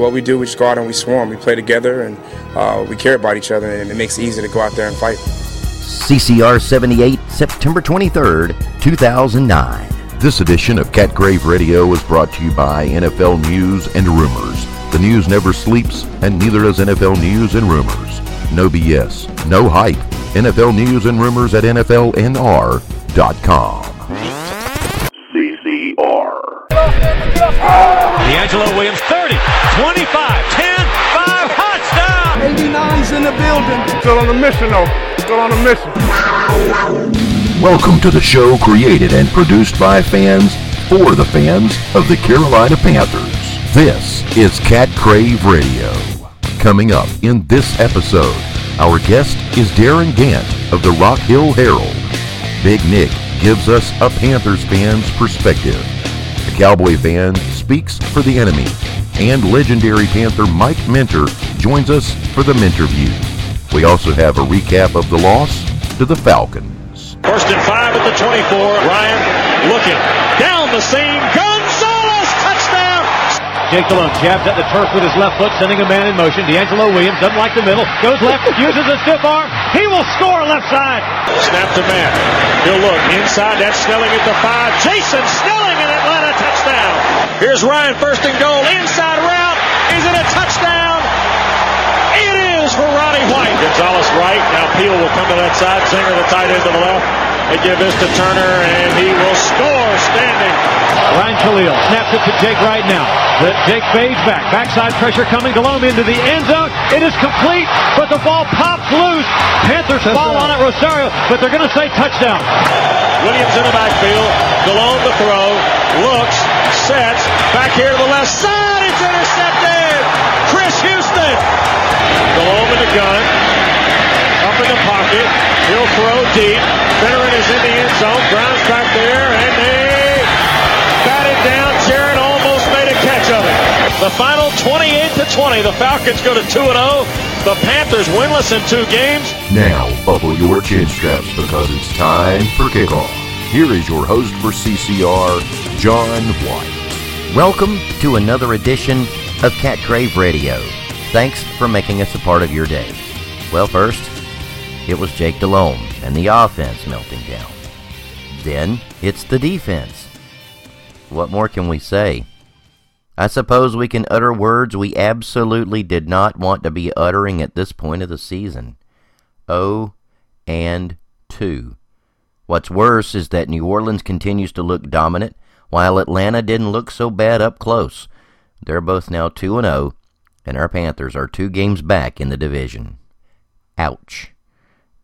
what we do, we just go out and we swarm. We play together and uh, we care about each other, and it makes it easy to go out there and fight. CCR 78, September 23rd, 2009. This edition of Cat Crave Radio is brought to you by NFL News and Rumors. The news never sleeps, and neither does NFL News and Rumors. No BS, no hype. NFL News and Rumors at NFLNR.com. CCR. DeAngelo Williams 30, 25, 10, 5, touchdown! 89's in the building. Still on the mission though. Still on the mission. Welcome to the show created and produced by fans for the fans of the Carolina Panthers. This is Cat Crave Radio. Coming up in this episode, our guest is Darren Gant of the Rock Hill Herald. Big Nick gives us a Panthers fan's perspective. The Cowboy fan speaks for the enemy. And legendary Panther Mike Minter joins us for the Minter View. We also have a recap of the loss to the Falcons. First and five at the 24. Ryan looking down the seam. Gonzalez touchdown. Jake Delhomme jabs at the turf with his left foot, sending a man in motion. DeAngelo Williams doesn't like the middle. Goes left, uses a stiff arm. He will score left side. Snap to man. He'll look inside. That's Snelling at the five. Jason Snelling in Atlanta touchdown. Here's Ryan first and goal. Inside route. Is it a touchdown? It is for Ronnie White. Gonzalez right. Now Peelle will come to that side. Singer the tight end to the left. They give this to Turner, and he will score standing. Ryan Kalil snaps it to Jake right now. The Jake fades back. Backside pressure coming. Delhomme into the end zone. It is complete, but the ball pops loose. Panthers fall on it. Rosario, but they're going to say touchdown. Williams in the backfield. Delhomme the throw. Looks. Sets. Back here to the left side. It's intercepted. Chris Houston. Delhomme in the gun. Up in the pocket. He'll throw deep. Veteran is in the end zone. Brown's back there, and they batted down. Jarrett almost made a catch of it. The final 28 to 20. The Falcons go to 2 0. The Panthers winless in two games. Now, buckle your chin straps because it's time for kickoff. Here is your host for CCR, John White. Welcome to another edition of Cat Crave Radio. Thanks for making us a part of your day. Well, first, it was Jake Delhomme and the offense melting down. Then it's the defense. What more can we say? I suppose we can utter words we absolutely did not want to be uttering at this point of the season. Oh, and two. What's worse is that New Orleans continues to look dominant, while Atlanta didn't look so bad up close. They're both now 2 and 0, and our Panthers are two games back in the division. Ouch.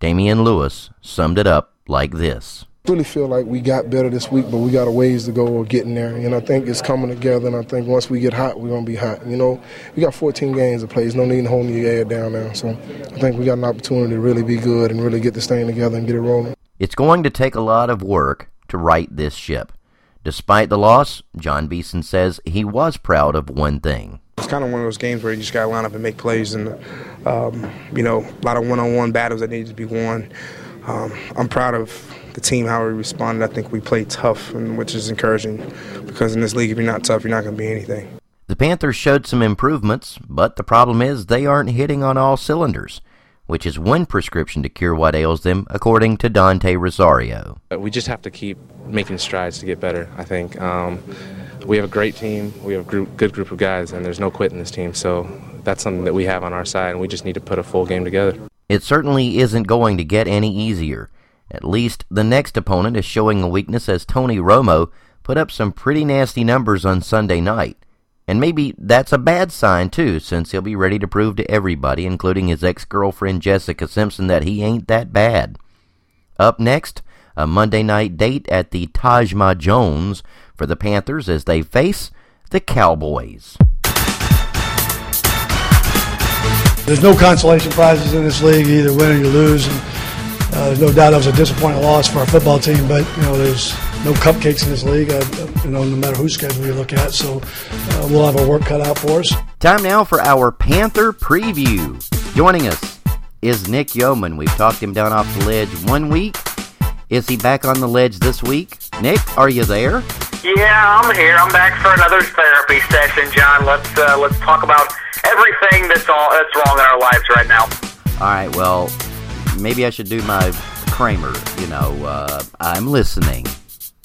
Damione Lewis summed it up like this. I really feel like we got better this week, but we got a ways to go of getting there. And I think it's coming together. And I think once we get hot, we're gonna be hot. You know, we got 14 games to play. There's no need to hold your head down now. So I think we got an opportunity to really be good and really get this thing together and get it rolling. It's going to take a lot of work to right this ship. Despite the loss, Jon Beason says he was proud of one thing. It's kind of one of those games where you just got to line up and make plays, and um, you know, a lot of one-on-one battles that needed to be won. Um, I'm proud of the team how we responded. I think we played tough, and which is encouraging because in this league, if you're not tough, you're not going to be anything. The Panthers showed some improvements, but the problem is they aren't hitting on all cylinders, which is one prescription to cure what ails them, according to Dante Rosario. We just have to keep making strides to get better. I think um, we have a great team. We have a group, good group of guys, and there's no quitting this team. So that's something that we have on our side, and we just need to put a full game together. It certainly isn't going to get any easier. At least the next opponent is showing a weakness as Tony Romo put up some pretty nasty numbers on Sunday night. And maybe that's a bad sign, too, since he'll be ready to prove to everybody, including his ex girlfriend Jessica Simpson, that he ain't that bad. Up next, a Monday night date at the Taj Mahal Jones for the Panthers as they face the Cowboys. There's no consolation prizes in this league. Either win or you lose. And, uh, there's no doubt that was a disappointing loss for our football team, but you know there's no cupcakes in this league. Uh, you know, no matter whose schedule you look at, so uh, we'll have our work cut out for us. Time now for our Panther preview. Joining us is Nick Yeoman. We've talked him down off the ledge one week. Is he back on the ledge this week? Nick, are you there? Yeah, I'm here. I'm back for another therapy session, John. Let's uh, let's talk about everything that's all that's wrong in our lives right now. All right. Well, maybe I should do my Kramer. You know, uh, I'm listening.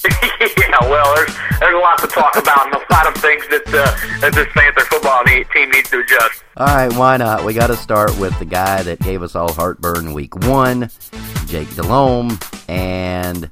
yeah, well, there's there's a lot to talk about and a lot of things that uh, that this Panther football team needs to adjust. All right, why not? We got to start with the guy that gave us all heartburn week one, Jake Delhomme, and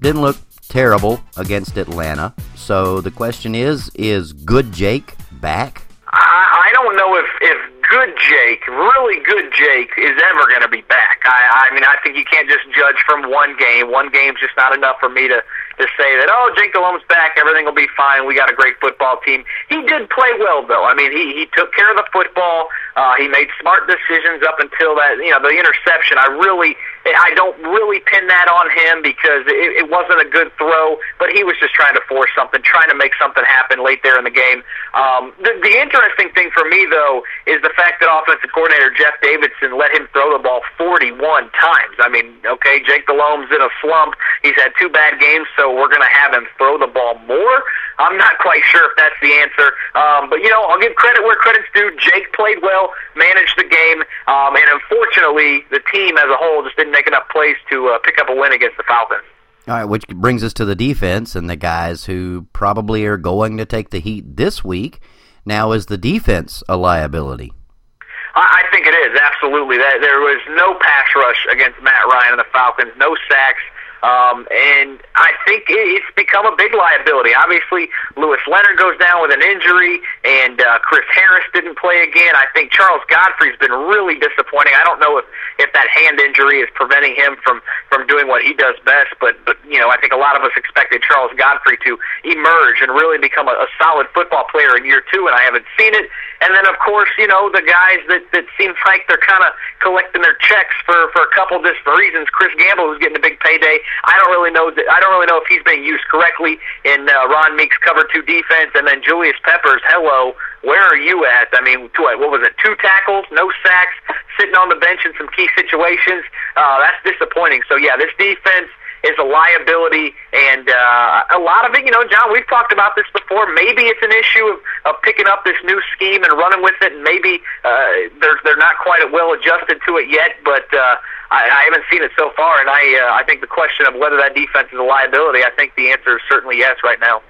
didn't look terrible against Atlanta. So the question is, is good Jake back? I, I don't know if, if good Jake, really good Jake, is ever going to be back. I, I mean, I think you can't just judge from one game. One game's just not enough for me to to say that oh Jake Delhomme's back, everything will be fine. We got a great football team. He did play well though. I mean, he he took care of the football. Uh, he made smart decisions up until that you know the interception. I really I don't really pin that on him because it, it wasn't a good throw, but he was just trying to force something, trying to make something happen late there in the game. Um, the, the interesting thing for me, though, is the fact that offensive coordinator Jeff Davidson let him throw the ball 41 times. I mean, okay, Jake Delhomme's in a slump. He's had two bad games, so we're going to have him throw the ball more. I'm not quite sure if that's the answer, um, but you know, I'll give credit where credit's due. Jake played well, managed the game, um, and unfortunately, the team as a whole just didn't make enough plays to uh, pick up a win against the Falcons. All right, which brings us to the defense and the guys who probably are going to take the heat this week. Now, is the defense a liability? I think it is absolutely. That There was no pass rush against Matt Ryan and the Falcons, no sacks. Um, and I think it's become a big liability. Obviously, Louis Leonard goes down with an injury, and uh, Chris Harris didn't play again. I think Charles Godfrey's been really disappointing. I don't know if if that hand injury is preventing him from from doing what he does best, but but you know, I think a lot of us expected Charles Godfrey to emerge and really become a, a solid football player in year two, and I haven't seen it. And then, of course, you know, the guys that that seems like they're kind of collecting their checks for for a couple different reasons. Chris Gamble, who's getting a big payday. I don't really know that. I don't really know if he's being used correctly in uh, Ron Meeks' cover two defense, and then Julius Peppers. Hello, where are you at? I mean, what, what was it? Two tackles, no sacks, sitting on the bench in some key situations. Uh, that's disappointing. So yeah, this defense is a liability, and uh, a lot of it, you know, John, we've talked about this before. Maybe it's an issue of, of picking up this new scheme and running with it, and maybe uh, they're they're not quite well adjusted to it yet, but. Uh, I, I haven't seen it so far, and I uh, I think the question of whether that defense is a liability, I think the answer is certainly yes right now.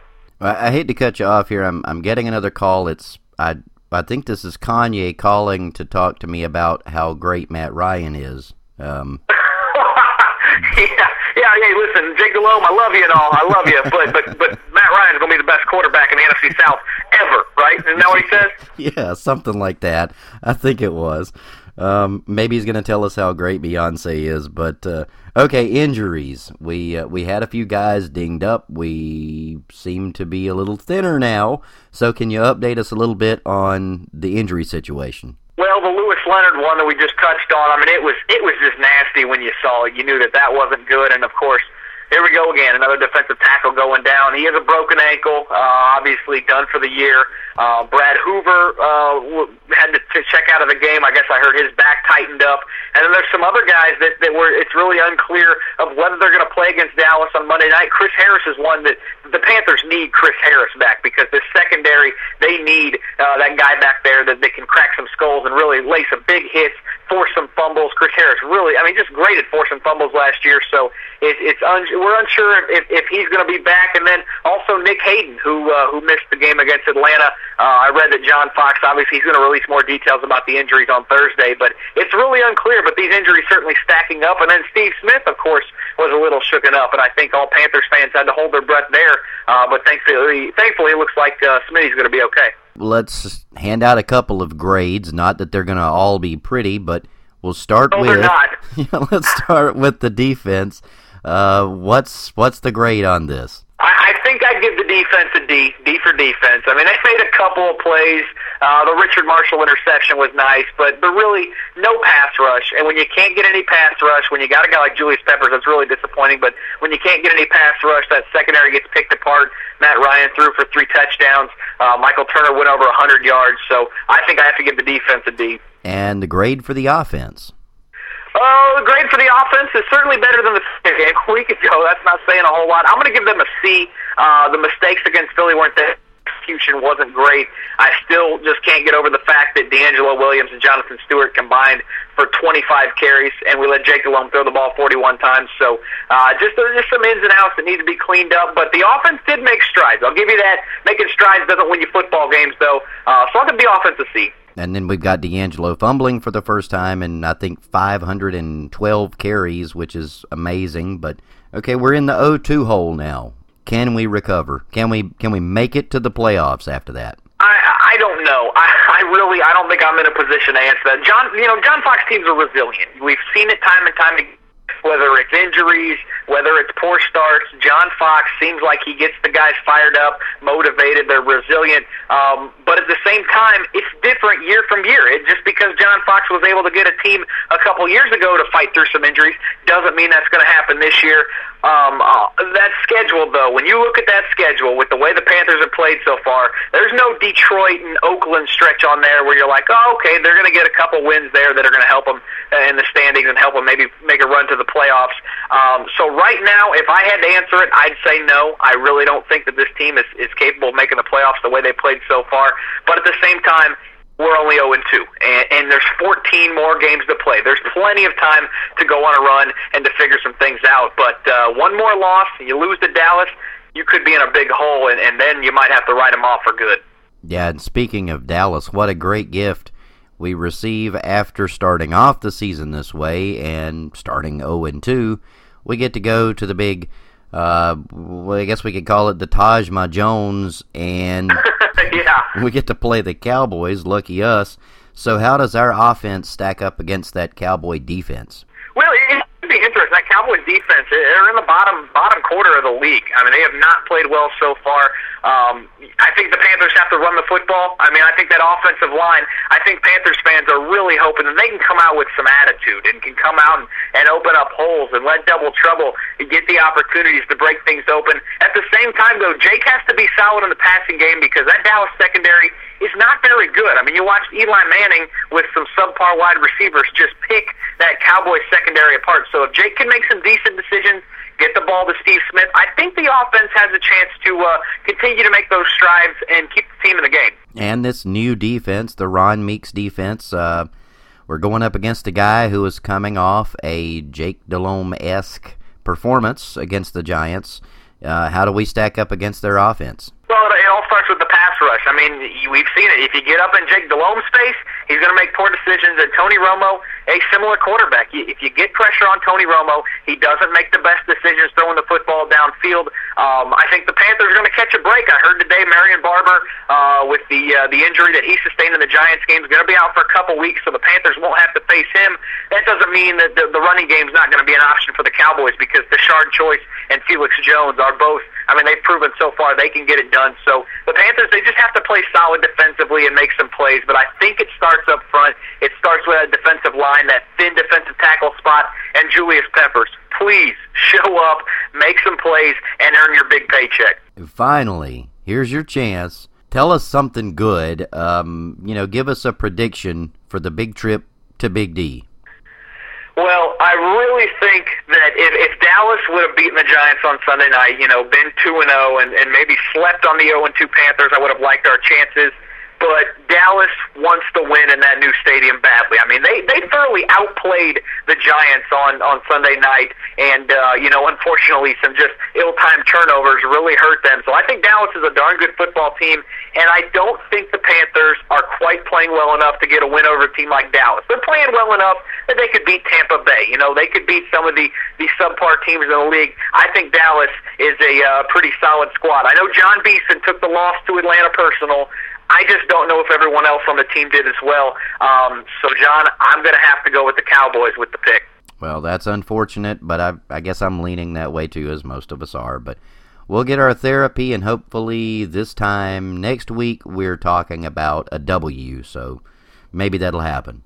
I hate to cut you off here. I'm I'm getting another call. It's I I think this is Kanye calling to talk to me about how great Matt Ryan is. Um, yeah, yeah, yeah. Listen, Jake Delhomme, I love you and all. I love you, but but but Matt Ryan's gonna be the best quarterback in the NFC South ever, right? Isn't that what he says? yeah, something like that. I think it was. Um, maybe he's going to tell us how great Beyonce is, but uh, okay, injuries. We uh, we had a few guys dinged up. We seem to be a little thinner now. So can you update us a little bit on the injury situation? Well, the Louis Leonard one that we just touched on. I mean, it was it was just nasty when you saw it. You knew that that wasn't good, and of course here we go again, another defensive tackle going down. He has a broken ankle, uh, obviously done for the year. Uh, Brad Hoover uh, had to, check out of the game. I guess I heard his back tightened up. And then there's some other guys that, that were, it's really unclear of whether they're going to play against Dallas on Monday night. Chris Harris is one that the Panthers need Chris Harris back because the secondary, they need uh, that guy back there that they can crack some skulls and really lay some big hits, force some fumbles. Chris Harris really, I mean, just great at forcing fumbles last year. So it, it's un- we're unsure if, if he's going to be back. And then also Nick Hayden, who uh, who missed the game against Atlanta. Uh, I read that John Fox, obviously, he's going to release more details about the injuries on Thursday, but it's really unclear. But these injuries certainly stacking up. And then Steve Smith, of course, was a little shooken up, and I think all Panthers fans had to hold their breath there. Uh, but thankfully, thankfully, it looks like uh, Smitty's going to be okay. Let's hand out a couple of grades. Not that they're going to all be pretty, but we'll start no, with. They're not. Yeah, let's start with the defense. Uh, what's what's the grade on this? I, I think I'd give the defense a D. D for defense. I mean, they made a couple of plays. Uh, the Richard Marshall interception was nice, but but really no pass rush. And when you can't get any pass rush, when you got a guy like Julius Peppers, that's really disappointing. But when you can't get any pass rush, that secondary gets picked apart. Matt Ryan threw for three touchdowns. Uh, Michael Turner went over 100 yards. So I think I have to give the defense a D. And the grade for the offense. Oh, grade for the offense is certainly better than the a week ago. That's not saying a whole lot. I'm going to give them a C. Uh, the mistakes against Philly weren't there execution wasn't great. I still just can't get over the fact that DeAngelo Williams and Jonathan Stewart combined for 25 carries, and we let Jake Delhomme throw the ball 41 times. So uh, just there's just some ins and outs that need to be cleaned up. But the offense did make strides. I'll give you that. Making strides doesn't win you football games, though. Uh, so I'll give the offense a C. And then we've got DeAngelo fumbling for the first time in I think 512 carries, which is amazing. But okay, we're in the 0-2 hole now. Can we recover? Can we can we make it to the playoffs after that? I I don't know. I, I really I don't think I'm in a position to answer that. John, you know, John Fox teams are resilient. We've seen it time and time again whether it's injuries, whether it's poor starts. John Fox seems like he gets the guys fired up, motivated, they're resilient. Um, but at the same time, it's different year from year. It, just because John Fox was able to get a team a couple years ago to fight through some injuries doesn't mean that's going to happen this year. Um, uh, that schedule, though, when you look at that schedule with the way the Panthers have played so far, there's no Detroit and Oakland stretch on there where you're like, oh, okay, they're going to get a couple wins there that are going to help them in the standings and help them maybe make a run to the playoffs. Um, so right now, if I had to answer it, I'd say no. I really don't think that this team is, is capable of making the playoffs the way they played so far. But at the same time, we're only 0 and 2, and, there's 14 more games to play. There's plenty of time to go on a run and to figure some things out. But uh, one more loss, you lose to Dallas, you could be in a big hole, and, and then you might have to write them off for good. Yeah, and speaking of Dallas, what a great gift we receive after starting off the season this way and starting 0 and 2. We get to go to the big uh, well, I guess we could call it the Taj Jones, and yeah. we get to play the Cowboys. Lucky us. So, how does our offense stack up against that Cowboy defense? Well, it, be interesting. That Cowboys defense, they're in the bottom bottom quarter of the league. I mean, they have not played well so far. Um, I think the Panthers have to run the football. I mean, I think that offensive line. I think Panthers fans are really hoping that they can come out with some attitude and can come out and, and open up holes and let double trouble get the opportunities to break things open. At the same time, though, Jake has to be solid in the passing game because that Dallas secondary is not very good. I mean, you watch Eli Manning with some subpar wide receivers just pick that Cowboys secondary apart. So if Jake can make some decent decisions, get the ball to Steve Smith, I think the offense has a chance to uh, continue to make those strides and keep the team in the game. And this new defense, the Ron Meeks defense, uh, we're going up against a guy who is coming off a Jake Delhomme esque performance against the Giants. Uh, how do we stack up against their offense? Well, it all starts with the pass rush. I mean, we've seen it. If you get up in Jake Delhomme's space, he's going to make poor decisions. And Tony Romo, a similar quarterback. If you get pressure on Tony Romo, he doesn't make the best decisions throwing the football downfield. Um, I think the Panthers are going to catch a break. I heard today Marion Barber, uh, with the uh, the injury that he sustained in the Giants game, is going to be out for a couple weeks, so the Panthers won't have to face him. That doesn't mean that the, the running game is not going to be an option for the Cowboys because Tashard Choice and Felix Jones are both. I mean, they've proven so far they can get it done. So the Panthers, they just have to play solid defensively and make some plays. But I think it starts up front. It starts with a defensive line, that thin defensive tackle spot, and Julius Peppers. Please show up, make some plays, and earn your big paycheck. Finally, here's your chance. Tell us something good. Um, you know, give us a prediction for the big trip to Big D. Well, I really think that if, if Dallas would have beaten the Giants on Sunday night, you know, been two and zero, and and maybe slept on the zero and two Panthers, I would have liked our chances but Dallas wants to win in that new stadium badly. I mean, they they thoroughly outplayed the Giants on on Sunday night, and uh, you know, unfortunately, some just ill-timed turnovers really hurt them. So I think Dallas is a darn good football team, and I don't think the Panthers are quite playing well enough to get a win over a team like Dallas. They're playing well enough that they could beat Tampa Bay. You know, they could beat some of the the subpar teams in the league. I think Dallas is a uh, pretty solid squad. I know Jon Beason took the loss to Atlanta personal. I just don't know if everyone else on the team did as well. Um, so, John, I'm going to have to go with the Cowboys with the pick. Well, that's unfortunate, but I, I guess I'm leaning that way too, as most of us are. But we'll get our therapy, and hopefully this time next week we're talking about a W. So maybe that'll happen.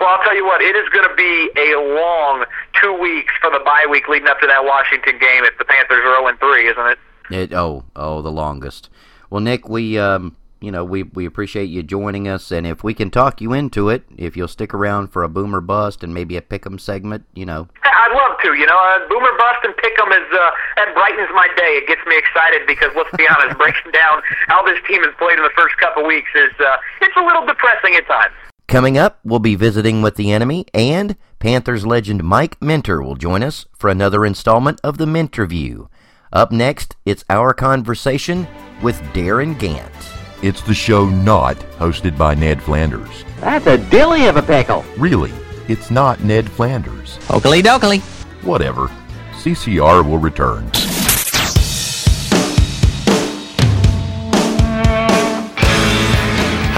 Well, I'll tell you what, it is going to be a long two weeks for the bye week leading up to that Washington game if the Panthers are 0 3, isn't it? It oh oh the longest. Well, Nick, we um, you know, we, we appreciate you joining us. And if we can talk you into it, if you'll stick around for a boomer bust and maybe a pick'em segment, you know. I'd love to. You know, uh, boomer bust and pick'em is uh, that brightens my day. It gets me excited because let's be honest, breaking down how this team has played in the first couple weeks is uh, it's a little depressing at times. Coming up, we'll be visiting with the enemy, and Panthers legend Mike Minter will join us for another installment of the Minter View. Up next, it's our conversation with Darren Gant. It's the show not hosted by Ned Flanders. That's a dilly of a pickle. Really, it's not Ned Flanders. Oakley dokley. Whatever. CCR will return.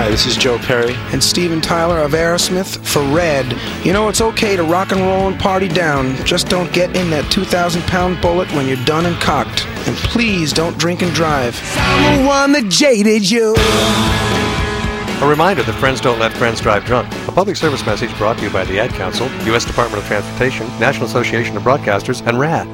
Hi, this is Joe Perry. And Steven Tyler of Aerosmith for Red. You know, it's okay to rock and roll and party down. Just don't get in that 2,000 pound bullet when you're done and cocked. And please don't drink and drive. I'm the one that jaded you. A reminder that friends don't let friends drive drunk. A public service message brought to you by the Ad Council, U.S. Department of Transportation, National Association of Broadcasters, and RADD.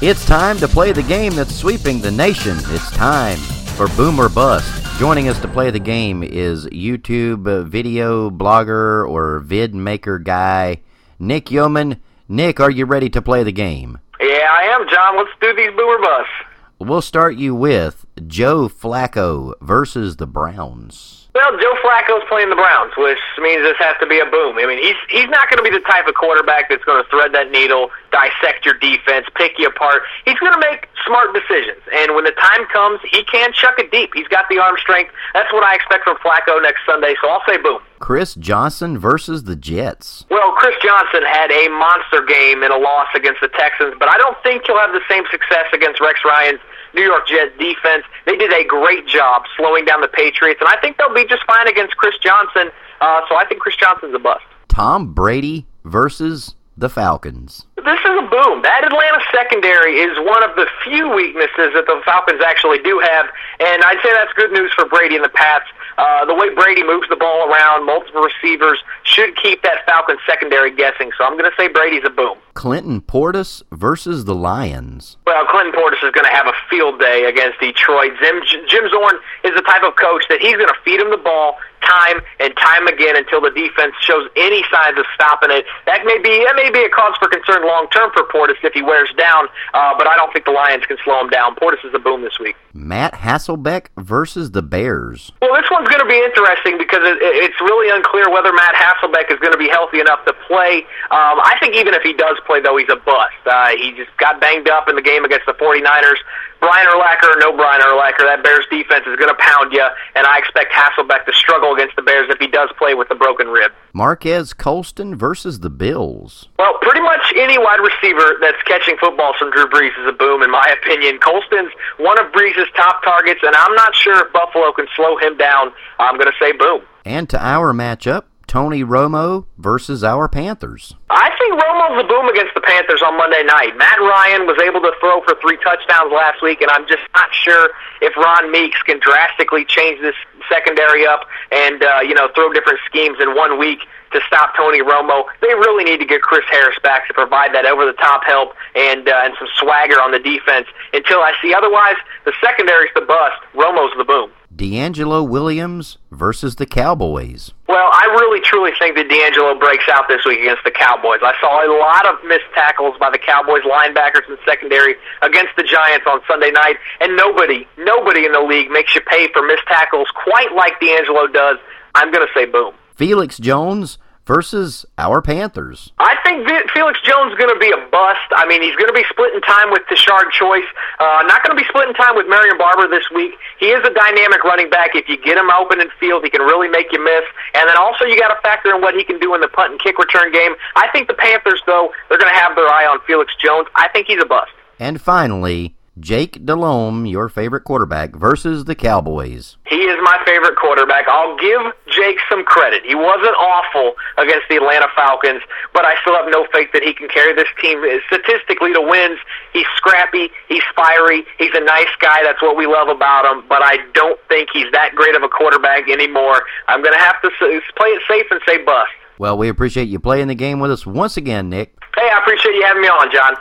It's time to play the game that's sweeping the nation. It's time for Boomer Bust. Joining us to play the game is YouTube video blogger or vid maker guy, Nick Yeoman. Nick, are you ready to play the game? Yeah, I am, John. Let's do these boomer busts. We'll start you with Joe Flacco versus the Browns. Well, Joe Flacco's playing the Browns, which means this has to be a boom. I mean, he's he's not going to be the type of quarterback that's going to thread that needle, dissect your defense, pick you apart. He's going to make smart decisions, and when the time comes, he can chuck it deep. He's got the arm strength. That's what I expect from Flacco next Sunday. So I'll say boom. Chris Johnson versus the Jets. Well, Chris Johnson had a monster game in a loss against the Texans, but I don't think he'll have the same success against Rex Ryan's New York Jets defense. They did a great job slowing down the Patriots, and I think they'll be just fine against Chris Johnson. Uh, so I think Chris Johnson's a bust. Tom Brady versus the Falcons. This is a boom. That Atlanta secondary is one of the few weaknesses that the Falcons actually do have, and I'd say that's good news for Brady and the Pats. Uh, the way Brady moves the ball around, multiple receivers, should keep that Falcons secondary guessing. So I'm going to say Brady's a boom. Clinton Portis versus the Lions. Well, Clinton Portis is going to have a field day against Detroit. Jim, Jim Zorn is the type of coach that he's going to feed him the ball time and time again until the defense shows any signs of stopping it. That may be that may be a cause for concern long term for Portis if he wears down, uh, but I don't think the Lions can slow him down. Portis is a boom this week. Matt Hasselbeck versus the Bears. Well, this one's going to be interesting because it, it's really unclear whether Matt Hasselbeck is going to be healthy enough to play. Um, I think even if he does play, though, he's a bust. Uh, he just got banged up in the game against the 49ers. Brian Urlacher or no Brian Urlacher, that Bears defense is going to pound you, and I expect Hasselbeck to struggle against the Bears if he does play with the broken rib. Marquez Colston versus the Bills. Well, pretty much any wide receiver that's catching footballs from Drew Brees is a boom, in my opinion. Colston's one of Brees' top targets, and I'm not sure if Buffalo can slow him down. I'm going to say boom. And to our matchup, Tony Romo versus our Panthers. I think Romo's the boom against the Panthers on Monday night. Matt Ryan was able to throw for three touchdowns last week, and I'm just not sure if Ron Meeks can drastically change this secondary up and uh, you know throw different schemes in one week to stop Tony Romo. They really need to get Chris Harris back to provide that over the top help and uh, and some swagger on the defense. Until I see otherwise, the secondary's the bust. Romo's the boom. DeAngelo Williams versus the Cowboys. Well, I really truly think that DeAngelo breaks out this week against the Cowboys. I saw a lot of missed tackles by the Cowboys linebackers and secondary against the Giants on Sunday night, and nobody, nobody in the league makes you pay for missed tackles quite like DeAngelo does. I'm going to say boom. Felix Jones versus our Panthers. I think Felix Jones is going to be a bust. I mean, he's going to be splitting time with Tashard Choice. Uh, not going to be splitting time with Marion Barber this week. He is a dynamic running back. If you get him open in field, he can really make you miss. And then also you got to factor in what he can do in the punt and kick return game. I think the Panthers, though, they're going to have their eye on Felix Jones. I think he's a bust. And finally, Jake Delhomme, your favorite quarterback, versus the Cowboys. He is my favorite quarterback. I'll give Jake some credit. He wasn't awful against the Atlanta Falcons, but I still have no faith that he can carry this team statistically to wins. He's scrappy, he's fiery, he's a nice guy. That's what we love about him, but I don't think he's that great of a quarterback anymore. I'm going to have to play it safe and say bust. Well, we appreciate you playing the game with us once again, Nick. Hey, I appreciate you having me on, John.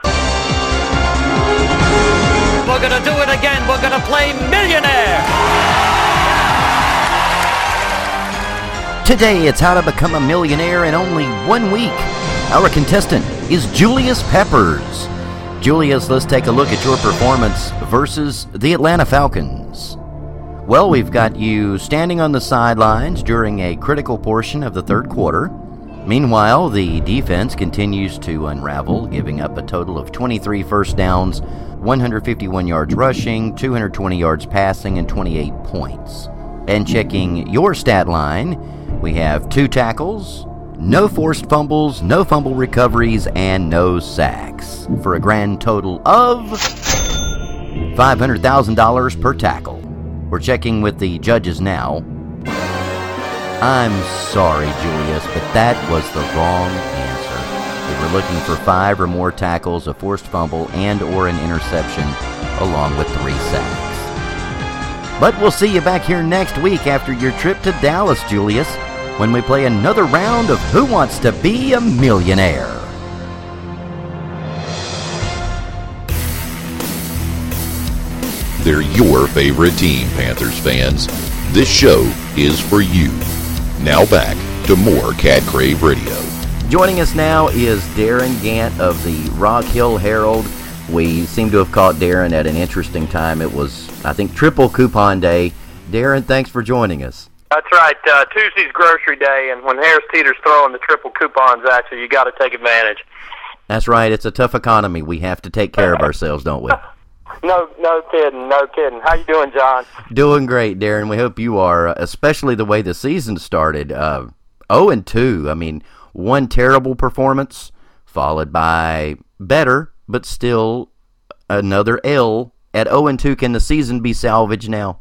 We're going to do it again. We're going to play millionaire. Today, it's how to become a millionaire in only one week. Our contestant is Julius Peppers. Julius, let's take a look at your performance versus the Atlanta Falcons. Well, we've got you standing on the sidelines during a critical portion of the third quarter. Meanwhile, the defense continues to unravel, giving up a total of 23 first downs, 151 yards rushing, 220 yards passing, and 28 points. And checking your stat line, we have two tackles, no forced fumbles, no fumble recoveries, and no sacks, for a grand total of $500,000 per tackle. We're checking with the judges now. I'm sorry, Julius, but that was the wrong answer. We were looking for five or more tackles, a forced fumble, and or an interception, along with three sacks. But we'll see you back here next week after your trip to Dallas, Julius, when we play another round of Who Wants to Be a Millionaire? They're your favorite team, Panthers fans. This show is for you. Now back to more Cat Crave Radio. Joining us now is Darren Gant of the Rock Hill Herald. We seem to have caught Darren at an interesting time. It was, I think, triple coupon day. Darren, thanks for joining us. That's right. Uh, Tuesday's grocery day, and when Harris Teeter's throwing the triple coupons at you, you got to take advantage. That's right. It's a tough economy. We have to take care of ourselves, don't we? No, no kidding, no kidding. How you doing, John? Doing great, Darren. We hope you are, uh, especially the way the season started. Uh, 0 and 2. I mean, one terrible performance followed by better, but still another L. At 0 and 2, can the season be salvaged now?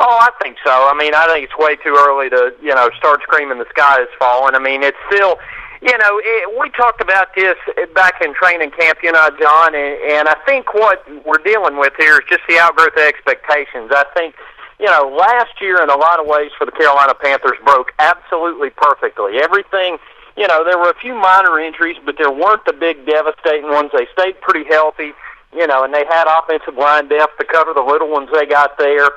Oh, I think so. I mean, I think it's way too early to, you know, start screaming the sky is falling. I mean, it's still you know, it, we talked about this back in training camp, you know, John, and, and I think what we're dealing with here is just the outgrowth of expectations. I think, you know, last year in a lot of ways for the Carolina Panthers broke absolutely perfectly. Everything, you know, there were a few minor injuries, but there weren't the big devastating ones. They stayed pretty healthy, you know, and they had offensive line depth to cover the little ones they got there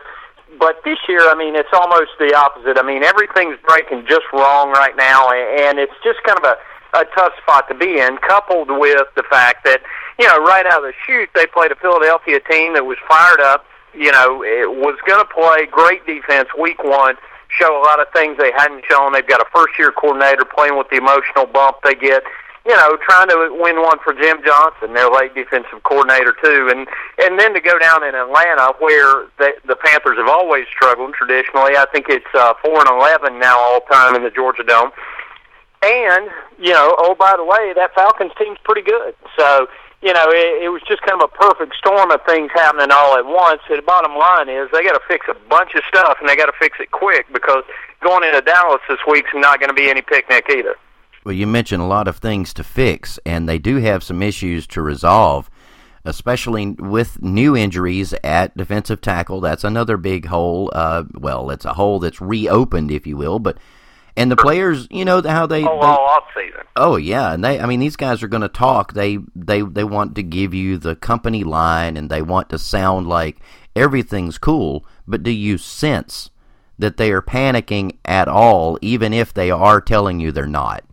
but this year, I mean, it's almost the opposite. I mean, everything's breaking just wrong right now, and it's just kind of a a tough spot to be in, coupled with the fact that you know right out of the chute they played a Philadelphia team that was fired up. You know, it was going to play great defense week one, show a lot of things they hadn't shown. They've got a first year coordinator playing with the emotional bump they get you know, trying to win one for Jim Johnson, their late defensive coordinator too, and and then to go down in Atlanta where the the Panthers have always struggled traditionally. I think it's uh, four and eleven now all time in the Georgia Dome, and you know, oh by the way, that Falcons team's pretty good. So you know, it, it was just kind of a perfect storm of things happening all at once. And the bottom line is they got to fix a bunch of stuff, and they got to fix it quick because going into Dallas this week's not going to be any picnic either. Well, you mentioned a lot of things to fix, and they do have some issues to resolve, especially with new injuries at defensive tackle. That's another big hole. Uh, well, it's a hole that's reopened, if you will, but. And the players, you know how they, oh, they all off season. Oh yeah, and they I mean these guys are going to talk. They they they want to give you the company line and they want to sound like everything's cool, but do you sense that they are panicking at all even if they are telling you they're not?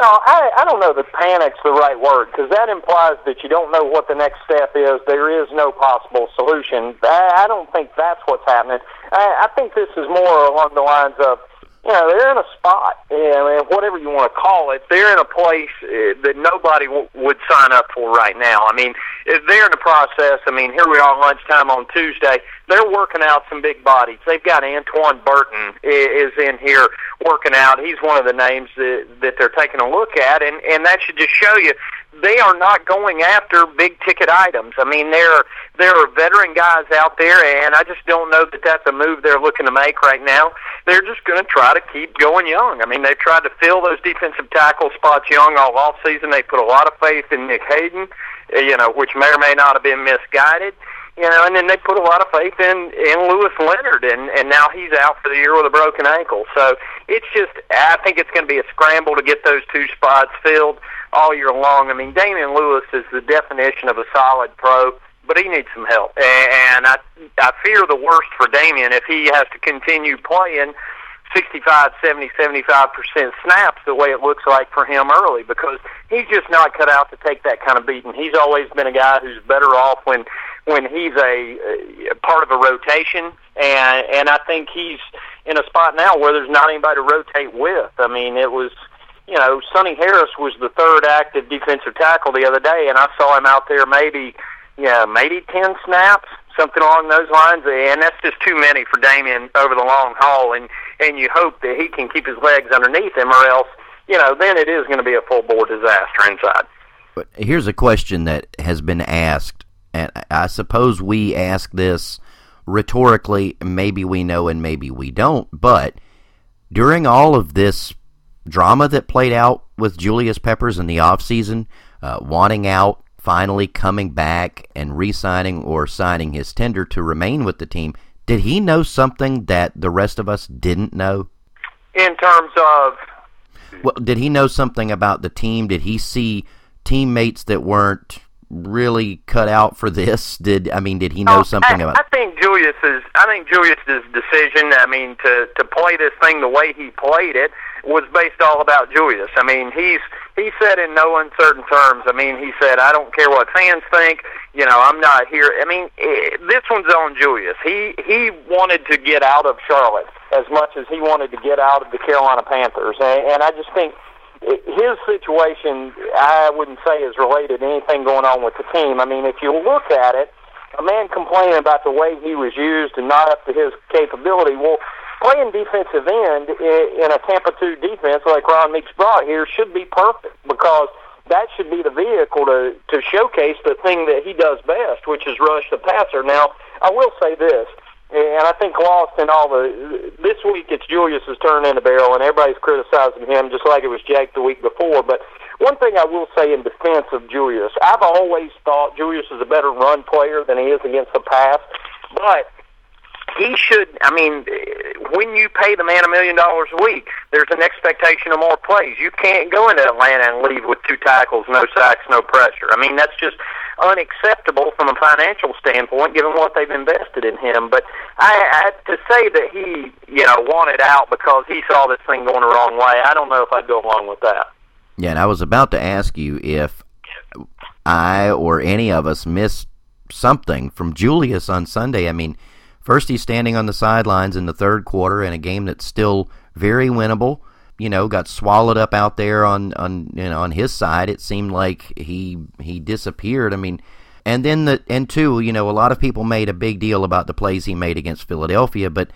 Well, I, I don't know that panic's the right word because that implies that you don't know what the next step is. There is no possible solution. I, I don't think that's what's happening. I, I think this is more along the lines of you know, they're in a spot, know, whatever you want to call it. They're in a place uh, that nobody w- would sign up for right now. I mean, if they're in the process. I mean, here we are lunchtime on Tuesday. They're working out some big bodies. They've got Antoine Burton is in here working out. He's one of the names that, that they're taking a look at, and and that should just show you they are not going after big ticket items. I mean, there there are veteran guys out there, and I just don't know that that's a move they're looking to make right now. They're just going to try to keep going young. I mean, they've tried to fill those defensive tackle spots young all off season. They put a lot of faith in Nick Hayden, you know, which may or may not have been misguided. You know, and then they put a lot of faith in in Louis Leonard, and and now he's out for the year with a broken ankle. So it's just, I think it's going to be a scramble to get those two spots filled all year long. I mean, Damione Lewis is the definition of a solid pro, but he needs some help. And I I fear the worst for Damione if he has to continue playing 65, 70, 75 percent snaps the way it looks like for him early because he's just not cut out to take that kind of beating. He's always been a guy who's better off when when he's a, a part of a rotation, and and I think he's in a spot now where there's not anybody to rotate with. I mean, it was you know, Sonny Harris was the third active defensive tackle the other day, and I saw him out there maybe, yeah, maybe ten snaps, something along those lines, and that's just too many for Damione over the long haul. And and you hope that he can keep his legs underneath him, or else, you know, then it is going to be a full bore disaster inside. But here's a question that has been asked, and I suppose we ask this rhetorically. Maybe we know, and maybe we don't. But during all of this drama that played out with Julius Peppers in the offseason, uh, wanting out, finally coming back and re signing or signing his tender to remain with the team. Did he know something that the rest of us didn't know? In terms of. Well, did he know something about the team? Did he see teammates that weren't really cut out for this? Did I mean? Did he know oh, something I, about? I think Julius's. I think Julius's decision. I mean, to to play this thing the way he played it was based all about Julius. I mean, he's he said in no uncertain terms. I mean, he said, "I don't care what fans think. You know, I'm not here." I mean, it, this one's on Julius. He he wanted to get out of Charlotte as much as he wanted to get out of the Carolina Panthers, and, and I just think his situation, I wouldn't say is related to anything going on with the team. I mean, if you look at it, a man complaining about the way he was used and not up to his capability. Well, playing defensive end in a Tampa 2 defense like Ron Meeks brought here should be perfect because that should be the vehicle to, to showcase the thing that he does best, which is rush the passer. Now, I will say this, and I think lost in all the this week it's Julius's turn in the barrel, and everybody's criticizing him just like it was Jake the week before. But one thing I will say in defense of Julius, I've always thought Julius is a better run player than he is against the pass, but he should. I mean, when you pay the man a million dollars a week, there's an expectation of more plays. You can't go into Atlanta and leave with two tackles, no sacks, no pressure. I mean, that's just unacceptable from a financial standpoint, given what they've invested in him. But I, I to say that he, you know, wanted out because he saw this thing going the wrong way, I don't know if I'd go along with that. Yeah, and I was about to ask you if I or any of us missed something from Julius on Sunday. I mean First, he's standing on the sidelines in the third quarter in a game that's still very winnable. You know, got swallowed up out there on on you know on his side. It seemed like he he disappeared. I mean, and then the and two, you know, a lot of people made a big deal about the plays he made against Philadelphia, but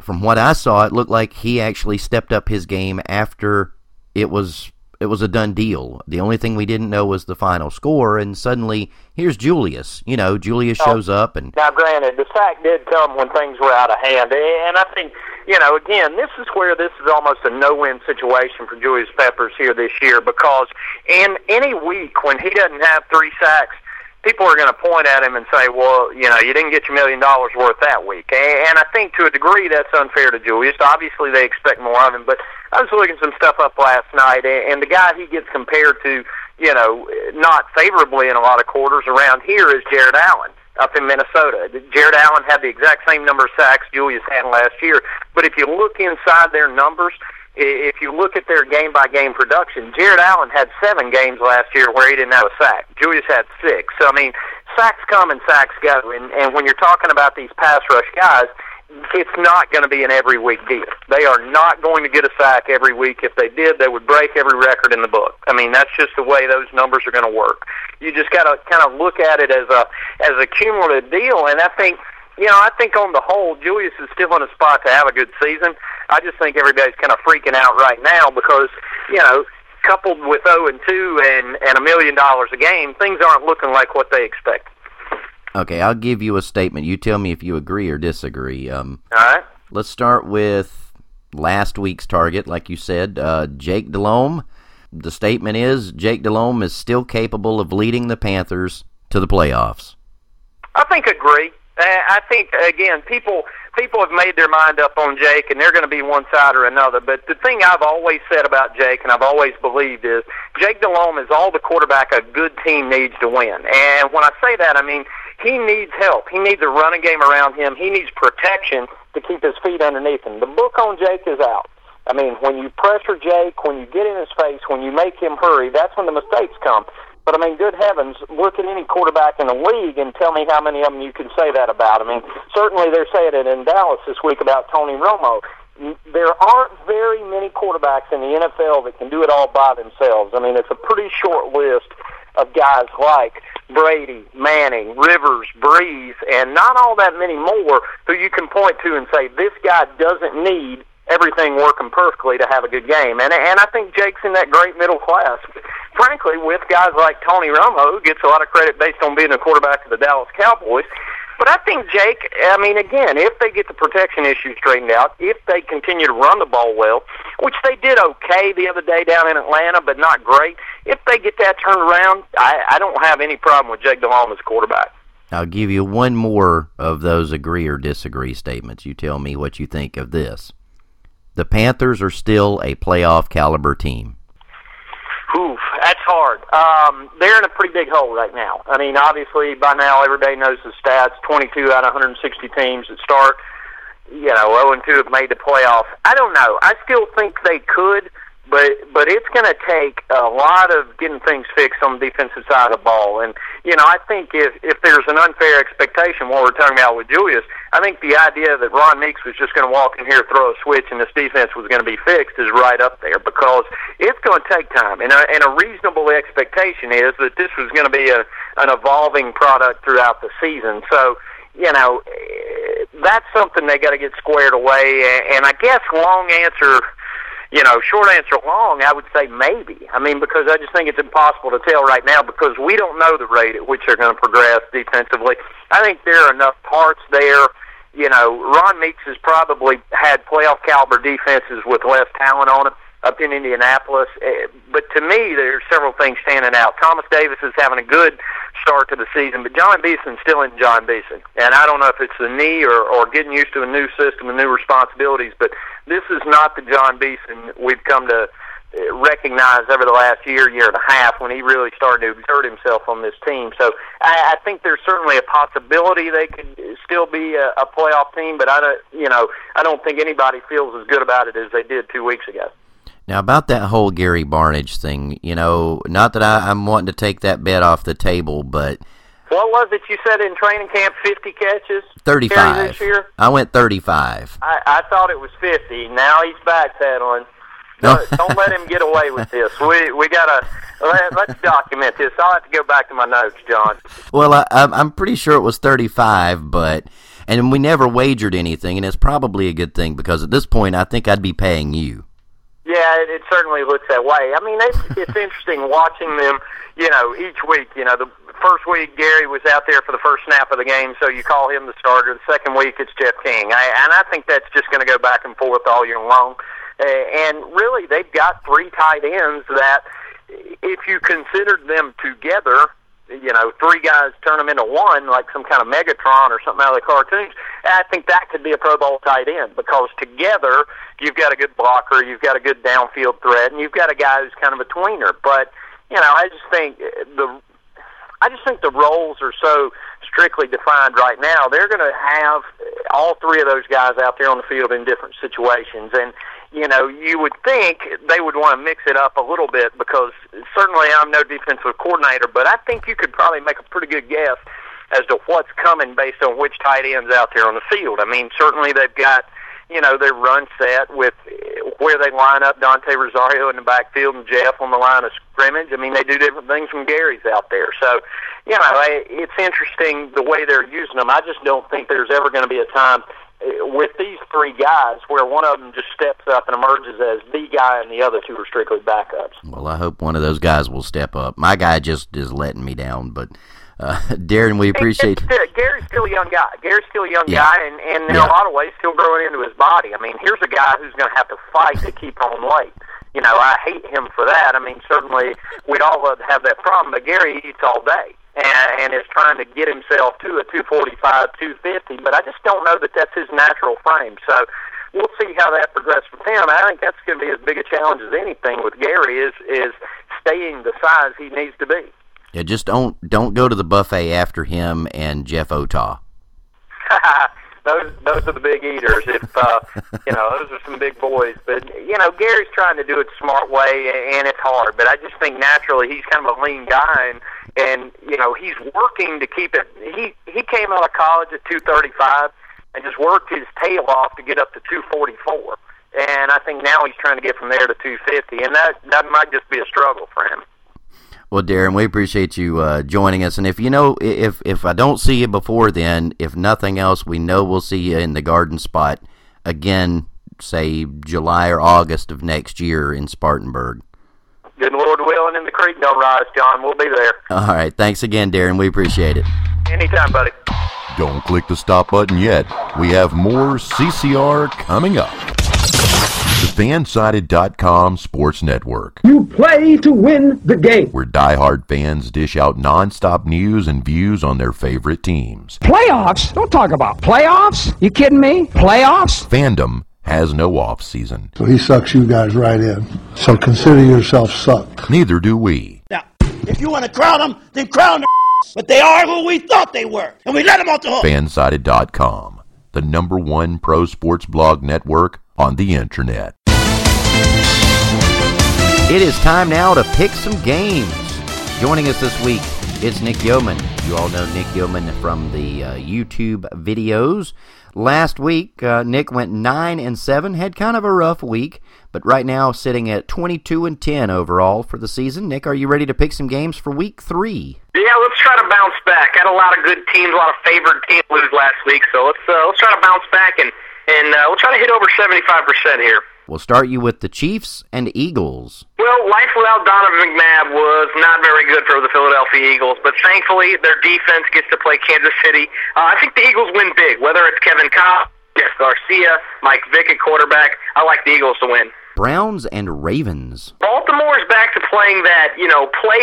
from what I saw, it looked like he actually stepped up his game after it was it was a done deal. The only thing we didn't know was the final score, and suddenly here's Julius. You know, Julius shows up, and now, granted, the sack did come when things were out of hand, and I think you know, again, this is where this is almost a no-win situation for Julius Peppers here this year because in any week when he doesn't have three sacks people are going to point at him and say, well, you know, you didn't get your million dollars worth that week. And I think to a degree that's unfair to Julius. Obviously, they expect more of him. But I was looking some stuff up last night, and the guy he gets compared to, you know, not favorably in a lot of quarters around here is Jared Allen up in Minnesota. Jared Allen had the exact same number of sacks Julius had last year. But if you look inside their numbers, if you look at their game by game production, Jared Allen had seven games last year where he didn't have a sack. Julius had six. So I mean, sacks come and sacks go. And, and when you're talking about these pass rush guys, it's not going to be an every week deal. They are not going to get a sack every week. If they did, they would break every record in the book. I mean, that's just the way those numbers are going to work. You just got to kind of look at it as a as a cumulative deal. And I think you know, I think on the whole, Julius is still in a spot to have a good season. I just think everybody's kind of freaking out right now because, you know, coupled with 0 and 2 and and a million dollars a game, things aren't looking like what they expect. Okay, I'll give you a statement. You tell me if you agree or disagree. Um, All right. Let's start with last week's target, like you said, uh, Jake Delhomme. The statement is Jake Delhomme is still capable of leading the Panthers to the playoffs. I think agree. I think again, people people have made their mind up on Jake, and they're going to be one side or another. But the thing I've always said about Jake, and I've always believed, is Jake Delhomme is all the quarterback a good team needs to win. And when I say that, I mean he needs help. He needs a running game around him. He needs protection to keep his feet underneath him. The book on Jake is out. I mean, when you pressure Jake, when you get in his face, when you make him hurry, that's when the mistakes come. But I mean, good heavens, look at any quarterback in the league and tell me how many of them you can say that about. I mean, certainly they're saying it in Dallas this week about Tony Romo. There aren't very many quarterbacks in the NFL that can do it all by themselves. I mean, it's a pretty short list of guys like Brady, Manning, Rivers, Brees, and not all that many more who you can point to and say this guy doesn't need everything working perfectly to have a good game. And and I think Jake's in that great middle class. Frankly, with guys like Tony Romo, who gets a lot of credit based on being a quarterback of the Dallas Cowboys. But I think Jake, I mean, again, if they get the protection issue straightened out, if they continue to run the ball well, which they did okay the other day down in Atlanta, but not great, if they get that turned around, I, I don't have any problem with Jake Delhomme as quarterback. I'll give you one more of those agree or disagree statements. You tell me what you think of this. The Panthers are still a playoff caliber team. That's hard. Um, they're in a pretty big hole right now. I mean, obviously, by now everybody knows the stats: 22 out of 160 teams that start. You know, 0 and 2 have made the playoffs. I don't know. I still think they could but but it's going to take a lot of getting things fixed on the defensive side of the ball. And you know, I think if if there's an unfair expectation, what we're talking about with Julius, I think the idea that Ron Meeks was just going to walk in here, throw a switch, and this defense was going to be fixed is right up there because it's going to take time. And a, and a reasonable expectation is that this was going to be a an evolving product throughout the season. So you know, eh, that's something they got to get squared away. And I guess long answer you know, short answer long, I would say maybe. I mean, because I just think it's impossible to tell right now because we don't know the rate at which they're going to progress defensively. I think there are enough parts there. You know, Ron Meeks has probably had playoff caliber defenses with less talent on it up in Indianapolis. Eh, but to me, there's several things standing out. Thomas Davis is having a good start to the season, but Jon Beason still in Jon Beason. And I don't know if it's the knee or, or getting used to a new system and new responsibilities, but this is not the Jon Beason we've come to eh, recognize over the last year, year and a half when he really started to exert himself on this team. So I, I think there's certainly a possibility they could still be a, a playoff team, but I don't, you know, I don't think anybody feels as good about it as they did two weeks ago. Now about that whole Gary Barnidge thing, you know, not that I, I'm wanting to take that bet off the table, but what was it you said in training camp? Fifty catches. Thirty-five this year. I went thirty-five. I, I thought it was fifty. Now he's backpedaling. Don't, don't let him get away with this. We we gotta let, let's document this. I'll have to go back to my notes, John. Well, I, I'm pretty sure it was thirty-five, but and we never wagered anything, and it's probably a good thing because at this point, I think I'd be paying you. Yeah, it, it certainly looks that way. I mean, it's, it's interesting watching them. You know, each week. You know, the first week Gary was out there for the first snap of the game, so you call him the starter. The second week it's Jeff King, I, and I think that's just going to go back and forth all year long. Uh, and really, they've got three tight ends that, if you considered them together, you know, three guys turn them into one, like some kind of Megatron or something out of the cartoons. I think that could be a Pro Bowl tight end because together you've got a good blocker, you've got a good downfield threat, and you've got a guy who's kind of a tweener. But you know, I just think uh, the I just think the roles are so strictly defined right now. They're going to have all three of those guys out there on the field in different situations, and you know, you would think they would want to mix it up a little bit because certainly I'm no defensive coordinator, but I think you could probably make a pretty good guess as to what's coming based on which tight ends out there on the field. I mean, certainly they've got you know their run set with where they line up Dante Rosario in the backfield and Jeff on the line of scrimmage. I mean, they do different things from Gary's out there. So, you know, it's interesting the way they're using them. I just don't think there's ever going to be a time with these three guys where one of them just steps up and emerges as the guy and the other two are strictly backups. Well, I hope one of those guys will step up. My guy just is letting me down, but uh, Darren, we appreciate. Still, Gary's still a young guy. Gary's still a young yeah. guy, and, and in yeah. a lot of ways, still growing into his body. I mean, here's a guy who's going to have to fight to keep on weight. You know, I hate him for that. I mean, certainly we'd all love to have that problem, but Gary eats all day and, and is trying to get himself to a 245, 250. But I just don't know that that's his natural frame. So we'll see how that progresses with him. I think that's going to be as big a challenge as anything with Gary is is staying the size he needs to be. Yeah, just don't don't go to the buffet after him and Jeff Otah. those those are the big eaters. If uh, you know, those are some big boys. But you know, Gary's trying to do it the smart way, and it's hard. But I just think naturally he's kind of a lean guy, and and you know he's working to keep it. He he came out of college at 235 and just worked his tail off to get up to 244. And I think now he's trying to get from there to 250, and that that might just be a struggle for him. Well, Darren, we appreciate you uh, joining us. And if you know, if if I don't see you before then, if nothing else, we know we'll see you in the garden spot again, say July or August of next year in Spartanburg. Good Lord willing, and the creek don't rise, John. We'll be there. All right. Thanks again, Darren. We appreciate it. Anytime, buddy. Don't click the stop button yet. We have more CCR coming up. The Fansided.com Sports Network. You play to win the game. Where diehard fans dish out nonstop news and views on their favorite teams. Playoffs? Don't talk about playoffs. You kidding me? Playoffs? Fandom has no off season. So he sucks you guys right in. So consider yourself sucked. Neither do we. Now, if you want to crown them, then crown them. But they are who we thought they were, and we let them off the hook. Fansided.com, the number one pro sports blog network on the internet. It is time now to pick some games. Joining us this week is Nick Yeoman. You all know Nick Yeoman from the uh, YouTube videos. Last week, uh, Nick went nine and seven, had kind of a rough week, but right now sitting at twenty-two and ten overall for the season. Nick, are you ready to pick some games for week three? Yeah, let's try to bounce back. Had a lot of good teams, a lot of favored teams lose last week, so let's uh, let's try to bounce back and and uh, we'll try to hit over seventy-five percent here. We'll start you with the Chiefs and Eagles. Well, life without Donovan McNabb was not very good for the Philadelphia Eagles, but thankfully their defense gets to play Kansas City. Uh, I think the Eagles win big, whether it's Kevin Kolb, Jeff Garcia, Mike Vick at quarterback. I like the Eagles to win. Browns and Ravens. Baltimore's back to playing that, you know, play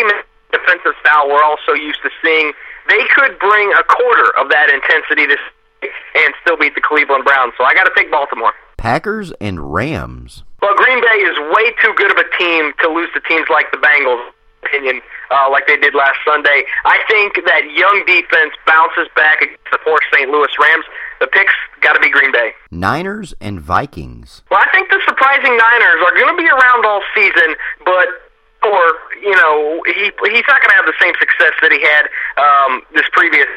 defensive style we're all so used to seeing. They could bring a quarter of that intensity this and still beat the Cleveland Browns. So I got to pick Baltimore. Packers and Rams. Well, Green Bay is way too good of a team to lose to teams like the Bengals. Opinion, uh, like they did last Sunday. I think that young defense bounces back against the poor St. Louis Rams. The picks got to be Green Bay. Niners and Vikings. Well, I think the surprising Niners are going to be around all season, but or you know he he's not going to have the same success that he had um, this previous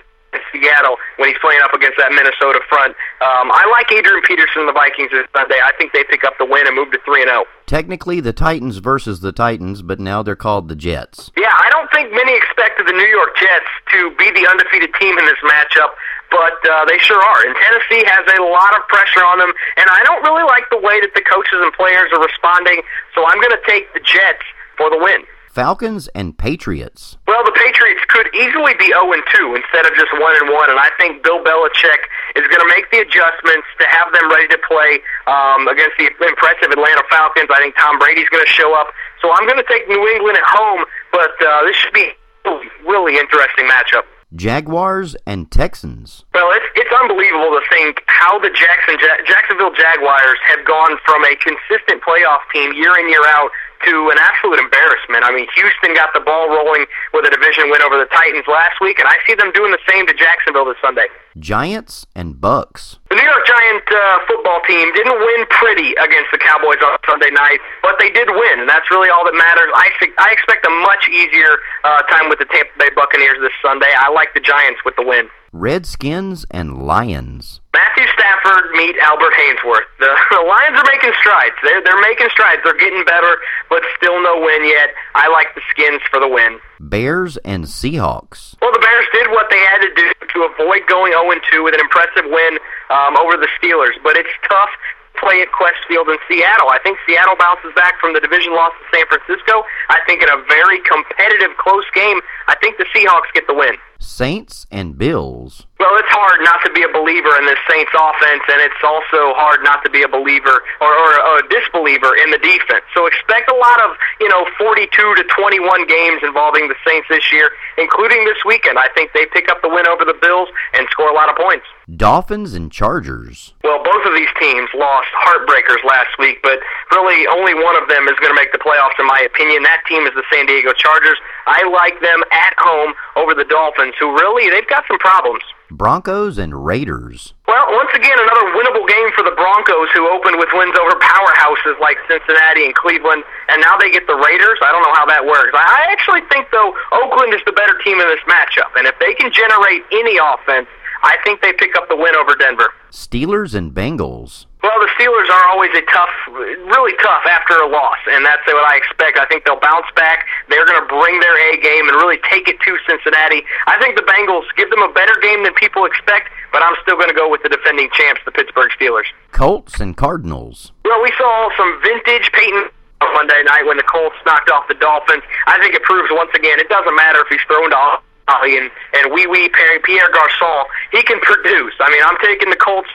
Seattle when he's playing up against that Minnesota front. Um, I like Adrian Peterson and the Vikings this Sunday. I think they pick up the win and move to three and zero. Technically, the Titans versus the Titans, but now they're called the Jets. Yeah, I don't think many expected the New York Jets to be the undefeated team in this matchup, but uh, they sure are. And Tennessee has a lot of pressure on them, and I don't really like the way that the coaches and players are responding. So I'm going to take the Jets for the win. Falcons and Patriots. Well, the Patriots could easily be 0 and 2 instead of just 1 and 1, and I think Bill Belichick is going to make the adjustments to have them ready to play um, against the impressive Atlanta Falcons. I think Tom Brady's going to show up, so I'm going to take New England at home, but uh, this should be a really interesting matchup. Jaguars and Texans. Well, it's it's unbelievable to think how the Jackson Jacksonville Jaguars have gone from a consistent playoff team year in year out to an absolute embarrassment. I mean, Houston got the ball rolling with a division win over the Titans last week, and I see them doing the same to Jacksonville this Sunday. Giants and Bucks. The New York Giant uh, football team didn't win pretty against the Cowboys on Sunday night, but they did win, and that's really all that matters. I I expect a much easier uh, time with the Tampa Bay Buccaneers this Sunday. I like the Giants with the win. Redskins and Lions. Matthew Stafford meet Albert Haynesworth. The, the Lions are making strides. They're they're making strides. They're getting better, but still no win yet. I like the Skins for the win. Bears and Seahawks. Well, the Bears did what they had to do to avoid going 0 2 with an impressive win um, over the Steelers, but it's tough to play at Qwest Field in Seattle. I think Seattle bounces back from the division loss to San Francisco. I think in a very competitive, close game, I think the Seahawks get the win. Saints and Bills. Well, it's hard not to be a believer in this Saints offense, and it's also hard not to be a believer or, or, or a disbeliever in the defense. So expect a lot of, you know, 42 to 21 games involving the Saints this year, including this weekend. I think they pick up the win over the Bills and score a lot of points. Dolphins and Chargers. Well, both of these teams lost heartbreakers last week, but really only one of them is going to make the playoffs, in my opinion. That team is the San Diego Chargers. I like them at home over the Dolphins, who really, they've got some problems. Broncos and Raiders. Well, once again, another winnable game for the Broncos, who opened with wins over powerhouses like Cincinnati and Cleveland, and now they get the Raiders. I don't know how that works. I actually think, though, Oakland is the better team in this matchup, and if they can generate any offense, I think they pick up the win over Denver. Steelers and Bengals. Well, the Steelers are always a tough, really tough after a loss, and that's what I expect. I think they'll bounce back. They're going to bring their A game and really take it to Cincinnati. I think the Bengals give them a better game than people expect, but I'm still going to go with the defending champs, the Pittsburgh Steelers. Colts and Cardinals. Well, we saw some vintage Peyton on Monday night when the Colts knocked off the Dolphins. I think it proves once again it doesn't matter if he's thrown to and and wee wee Pierre Garcon. He can produce. I mean, I'm taking the Colts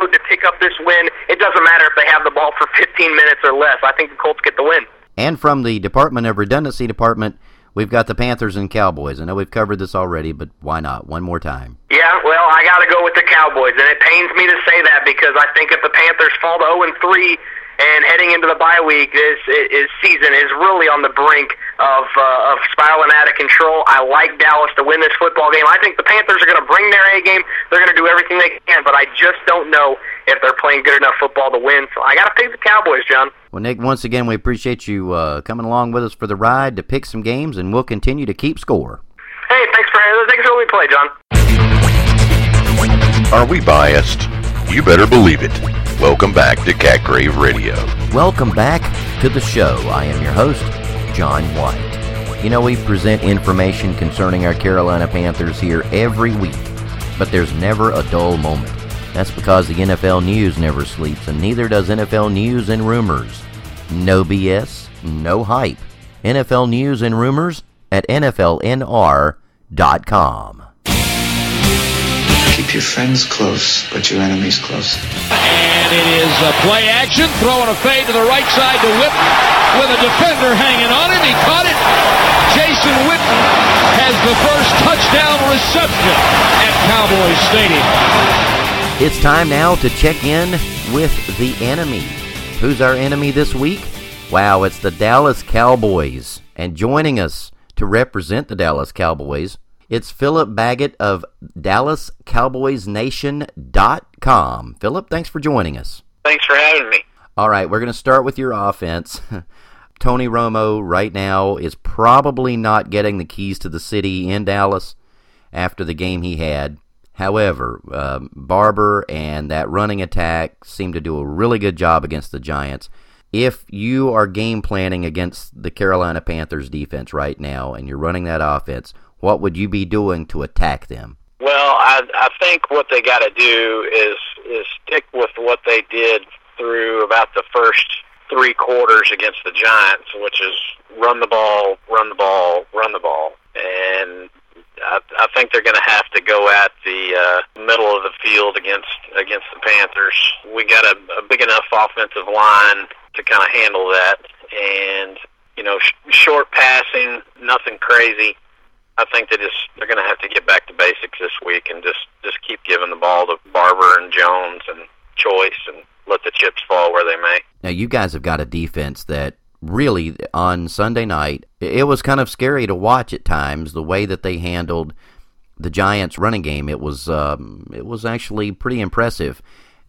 to pick up this win. It doesn't matter if they have the ball for 15 minutes or less. I think the Colts get the win. And from the Department of Redundancy Department, we've got the Panthers and Cowboys. I know we've covered this already, but why not? One more time. Yeah, well, I got to go with the Cowboys, and it pains me to say that because I think if the Panthers fall to 0 and 3 and heading into the bye week, this is, season is really on the brink of uh, of spiraling out of control. I like Dallas to win this football game. I think the Panthers are going to bring their A game. They're going to do everything they can, but I just don't know if they're playing good enough football to win. So I got to pick the Cowboys, John. Well, Nick, once again, we appreciate you uh, coming along with us for the ride to pick some games, and we'll continue to keep score. Hey, thanks for thanks for letting me play, John. Are we biased? You better believe it. Welcome back to Cat Crave Radio. Welcome back to the show. I am your host, John White. You know, we present information concerning our Carolina Panthers here every week, but there's never a dull moment. That's because the NFL news never sleeps, and neither does NFL news and rumors. No BS, no hype. NFL news and rumors at NFLNR.com. Keep your friends close, but your enemies close. And it is a play action, throwing a fade to the right side to Witten with a defender hanging on it. He caught it. Jason Witten has the first touchdown reception at Cowboys Stadium. It's time now to check in with the enemy. Who's our enemy this week? Wow, it's the Dallas Cowboys. And joining us to represent the Dallas Cowboys it's Philip Baggett of DallasCowboysNation.com. Philip, thanks for joining us. Thanks for having me. All right, we're going to start with your offense. Tony Romo right now is probably not getting the keys to the city in Dallas after the game he had. However, um, Barber and that running attack seem to do a really good job against the Giants. If you are game planning against the Carolina Panthers defense right now and you're running that offense, what would you be doing to attack them? Well, I I think what they got to do is is stick with what they did through about the first three quarters against the Giants, which is run the ball, run the ball, run the ball, and I, I think they're going to have to go at the uh, middle of the field against against the Panthers. We got a, a big enough offensive line to kind of handle that, and you know, sh- short passing, nothing crazy. I think they just they're going to have to get back to basics this week and just just keep giving the ball to Barber and Jones and Choice and let the chips fall where they may. Now you guys have got a defense that really on Sunday night it was kind of scary to watch at times the way that they handled the Giants running game. It was um, it was actually pretty impressive.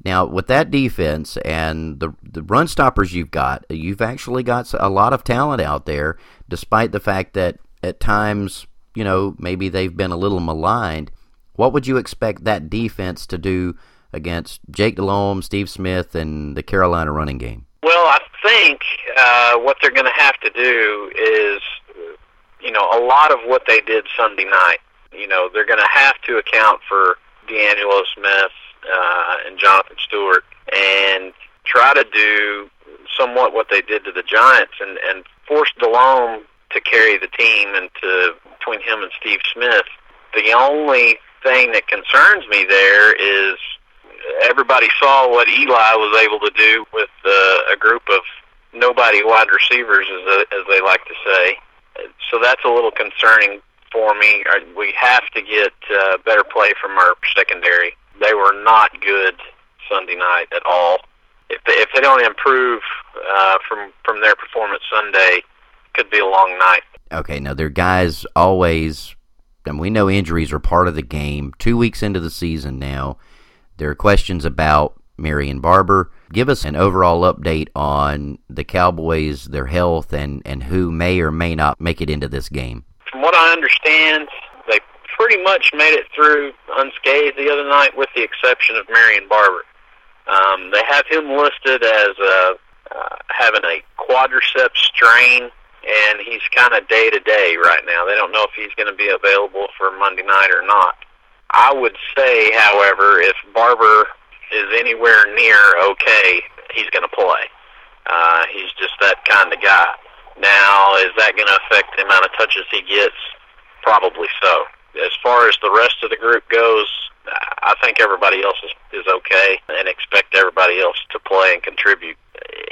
Now with that defense and the the run stoppers you've got, you've actually got a lot of talent out there, despite the fact that at times you know, maybe they've been a little maligned. What would you expect that defense to do against Jake Delhomme, Steve Smith, and the Carolina running game? Well, I think uh, what they're going to have to do is, you know, a lot of what they did Sunday night. You know, they're going to have to account for DeAngelo Smith uh, and Jonathan Stewart and try to do somewhat what they did to the Giants and, and force Delhomme to carry the team and to between him and Steve Smith The only thing that concerns me there is everybody saw what Eli was able to do with uh, a group of nobody wide receivers, as, as they like to say. So that's a little concerning for me. We have to get uh, better play from our secondary. They were not good Sunday night at all. If they, if they don't improve uh, from from their performance Sunday, could be a long night. Okay, now their guys always, and we know injuries are part of the game. Two weeks into the season now, there are questions about Marion Barber. Give us an overall update on the Cowboys, their health, and, and who may or may not make it into this game. From what I understand, they pretty much made it through unscathed the other night, with the exception of Marion Barber. Um, they have him listed as uh, uh, having a quadriceps strain, and he's kind of day to day right now. They don't know if he's going to be available for Monday night or not. I would say, however, if Barber is anywhere near okay, he's going to play. Uh, he's just that kind of guy. Now, is that going to affect the amount of touches he gets? Probably so. As far as the rest of the group goes, I think everybody else is, is okay and expect everybody else to play and contribute.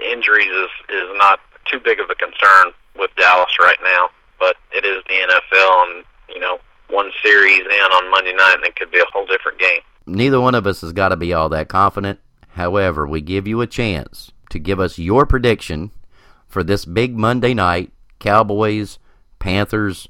Injuries is, is not too big of a concern with Dallas right now, but it is the NFL, and, you know, one series in on Monday night, and it could be a whole different game. Neither one of us has got to be all that confident. However, we give you a chance to give us your prediction for this big Monday night Cowboys, Panthers.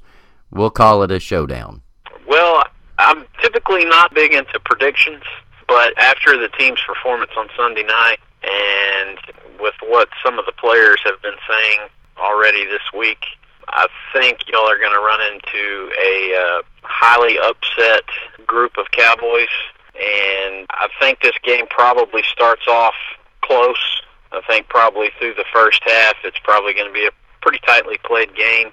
We'll call it a showdown. Well, I'm typically not big into predictions, but after the team's performance on Sunday night and with what some of the players have been saying already this week, I think y'all are going to run into a uh, highly upset group of Cowboys, and I think this game probably starts off close. I think probably through the first half, it's probably going to be a pretty tightly played game.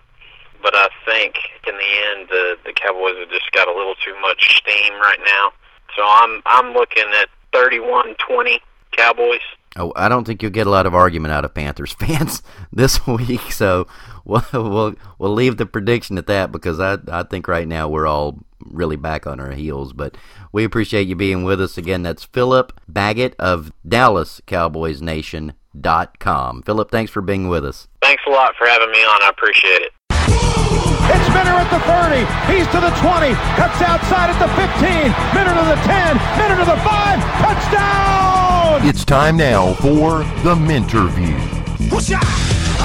But I think in the end, the the Cowboys have just got a little too much steam right now. So I'm I'm looking at 31-20 Cowboys. Oh, I don't think you'll get a lot of argument out of Panthers fans this week. So we'll we'll, we'll leave the prediction at that because I I think right now we're all really back on our heels. But we appreciate you being with us again. That's Philip Baggett of DallasCowboysNation.com. Philip, thanks for being with us. Thanks a lot for having me on. I appreciate it. It's Minter at the 30. He's to the 20. Cuts outside at the 15. Minter to the 10. Minter to the 5. Touchdown! It's time now for the Minter View. Push out!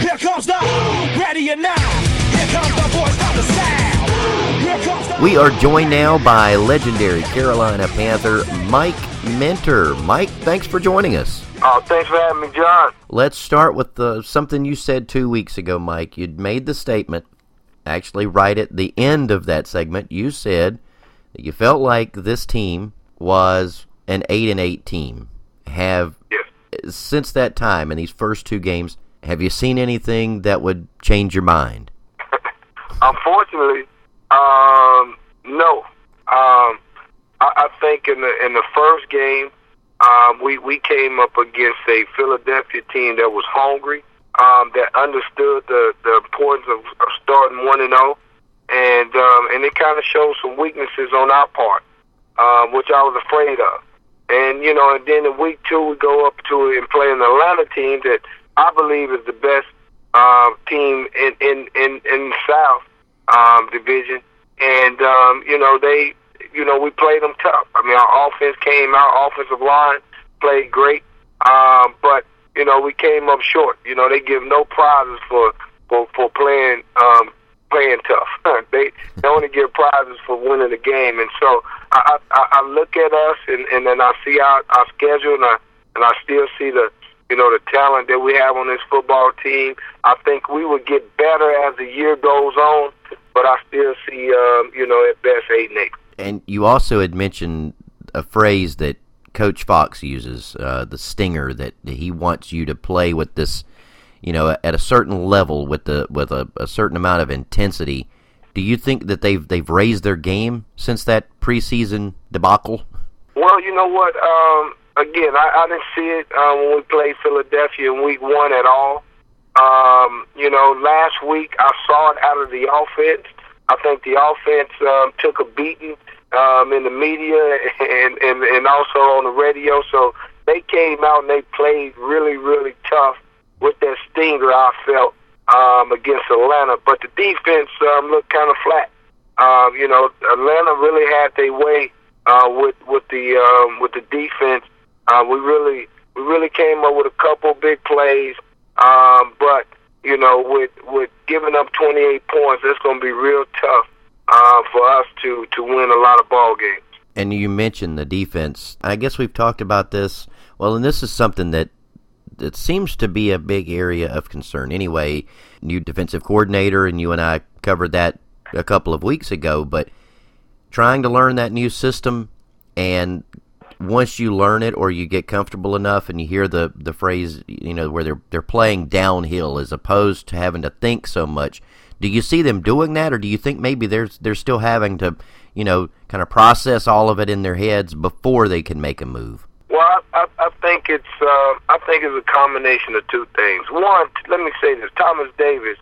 Here comes the ready and now. Here comes the voice of the sound. The We are joined now by legendary Carolina Panther Mike Minter. Mike, thanks for joining us. Oh, thanks for having me, John. Let's start with the, something you said two weeks ago, Mike. You'd made the statement, actually, right at the end of that segment, you said that you felt like this team was an 8 and 8 team. Have, since that time, in these first two games, have you seen anything that would change your mind? Unfortunately, um, no. Um, I, I think in the in the first game, um, we we came up against a Philadelphia team that was hungry, um, that understood the the importance of, of starting one and zero, and um, and it kind of showed some weaknesses on our part, um, which I was afraid of. And you know, and then in week two we go up to and play an Atlanta team that I believe is the best um, team in in in in the South um, division, and um, you know they, you know we played them tough. I mean our offense came out, offensive line played great, um, but you know we came up short. You know they give no prizes for for for playing um, playing tough. they they only give prizes for winning the game, and so I I, I look at us and and then I see our our schedule and I and I still see the you know, the talent that we have on this football team. I think we would get better as the year goes on, but I still see, um, you know, at best eight and eight. And you also had mentioned a phrase that Coach Fox uses, uh, the stinger, that he wants you to play with this, you know, at a certain level with the with a, a certain amount of intensity. Do you think that they've they've raised their game since that preseason debacle? Well, you know what. Um, again, I, I didn't see it um, when we played Philadelphia in Week One at all. Um, you know, last week I saw it out of the offense. I think the offense um, took a beating um, in the media and, and and also on the radio. So they came out and they played really really tough with that stinger. I felt um, against Atlanta, but the defense um, looked kind of flat. Um, you know, Atlanta really had their way uh, with with the um, with the defense. Uh, we really we really came up with a couple big plays, um, but you know, with with giving up 28 points, it's going to be real tough uh, for us to to win a lot of ball games. And you mentioned the defense. I guess we've talked about this. Well, and this is something that that seems to be a big area of concern. Anyway, new defensive coordinator, and you and I covered that a couple of weeks ago. But trying to learn that new system and once you learn it or you get comfortable enough and you hear the the phrase you know where they're they're playing downhill as opposed to having to think so much do you see them doing that or do you think maybe they're they're still having to you know kind of process all of it in their heads before they can make a move well i i, I think it's uh, i think it's a combination of two things one let me say this thomas davis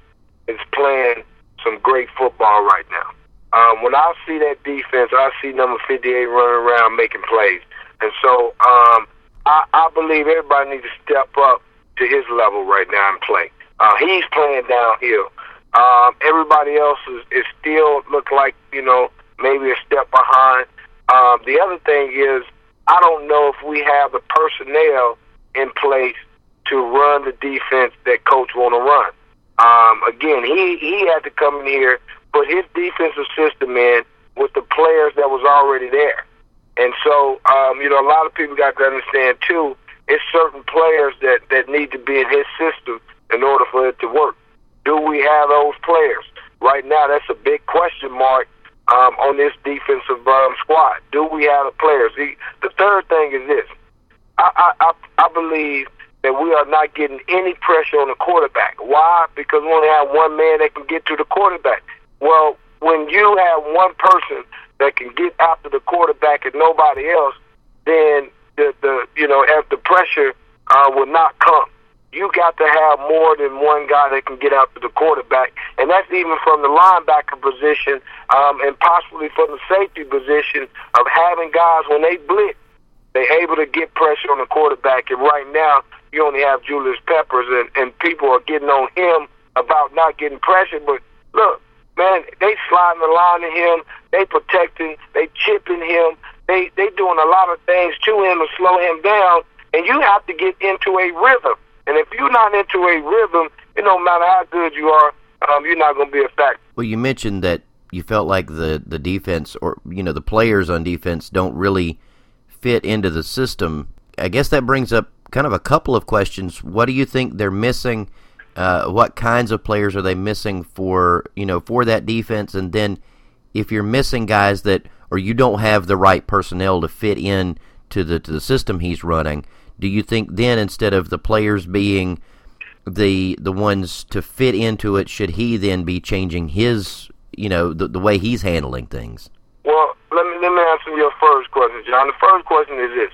is playing some great football right now um, when I see that defense, I see number 58 running around making plays. And so um, I, I believe everybody needs to step up to his level right now and play. Uh, he's playing downhill. Um, everybody else is, is still look like you know maybe a step behind. Um, the other thing is I don't know if we have the personnel in place to run the defense that coach want to run. Um, again, he he had to come in here, put his defensive system in with the players that was already there. And so, um, you know, a lot of people got to understand too. It's certain players that that need to be in his system in order for it to work. Do we have those players right now? That's a big question mark um, on this defensive um, squad. Do we have the players? The, the third thing is this: I, I I believe that we are not getting any pressure on the quarterback. Why? Because we only have one man that can get to the quarterback. Well, when you have one person that can get after the quarterback and nobody else, then the the you know the pressure uh, will not come. You got to have more than one guy that can get after the quarterback, and that's even from the linebacker position um, and possibly from the safety position of having guys when they blitz, they're able to get pressure on the quarterback. And right now, you only have Julius Peppers, and, and people are getting on him about not getting pressure. But look, man, they sliding the line to him. They protecting, they chipping him, they they doing a lot of things to him to slow him down, and you have to get into a rhythm. And if you're not into a rhythm, it don't matter how good you are, um, you're not going to be effective. Well, you mentioned that you felt like the the defense, or you know, the players on defense don't really fit into the system. I guess that brings up kind of a couple of questions. What do you think they're missing? Uh, what kinds of players are they missing for you know for that defense? And then if you're missing guys that or you don't have the right personnel to fit in to the to the system he's running, do you think then instead of the players being the the ones to fit into it, should he then be changing his you know the the way he's handling things? Well, let me let me answer your first question, John. The first question is this: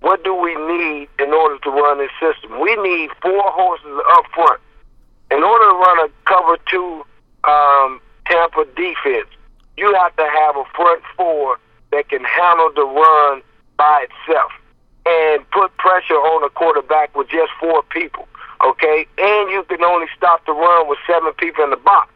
What do we need in order to run this system? We need four horses up front. In order to run a cover two um, Tampa defense, you have to have a front four that can handle the run by itself and put pressure on a quarterback with just four people. Okay, and you can only stop the run with seven people in the box.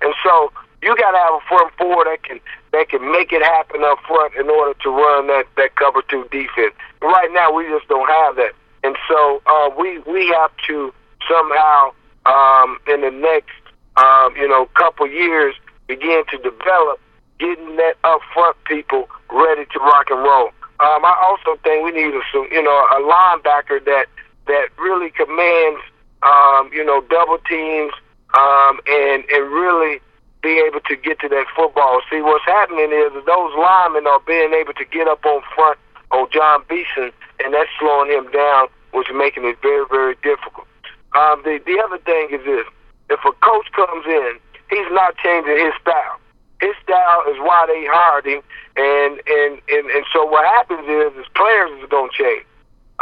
And so you got to have a front four that can that can make it happen up front in order to run that that cover two defense. Right now, we just don't have that, and so uh, we we have to somehow um, in the next um, you know couple years begin to develop getting that up front people ready to rock and roll. Um, I also think we need a you know a linebacker that that really commands um, you know double teams um, and and really be able to get to that football. See what's happening is those linemen are being able to get up on front on Jon Beason, and that's slowing him down, which is making it very very difficult. Um, the the other thing is this: if a coach comes in, he's not changing his style. His style is why they hired him, and and and, and so what happens is, is players is to change.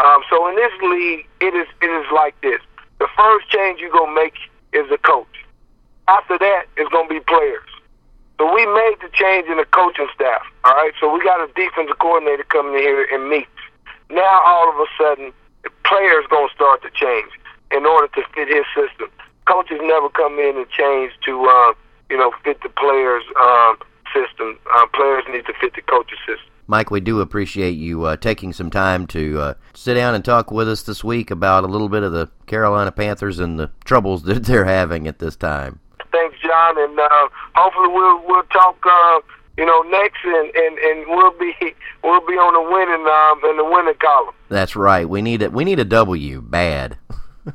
Um, so in this league, it is it is like this: the first change you're gonna make is the coach. After that, it's gonna be players. So we made the change in the coaching staff. All right. So we got a defensive coordinator coming in here and Meeks. Now all of a sudden, the players gonna start to change in order to fit his system. Coaches never come in and change to uh, you know fit the players' um, system. Uh, players need to fit the coach's system. Mike, we do appreciate you uh, taking some time to uh, sit down and talk with us this week about a little bit of the Carolina Panthers and the troubles that they're having at this time. Thanks, John, and uh, hopefully we'll we'll talk. Uh, you know, next and, and, and we'll be we'll be on the winning um, in the winning column. That's right. We need it. We need a W. Bad.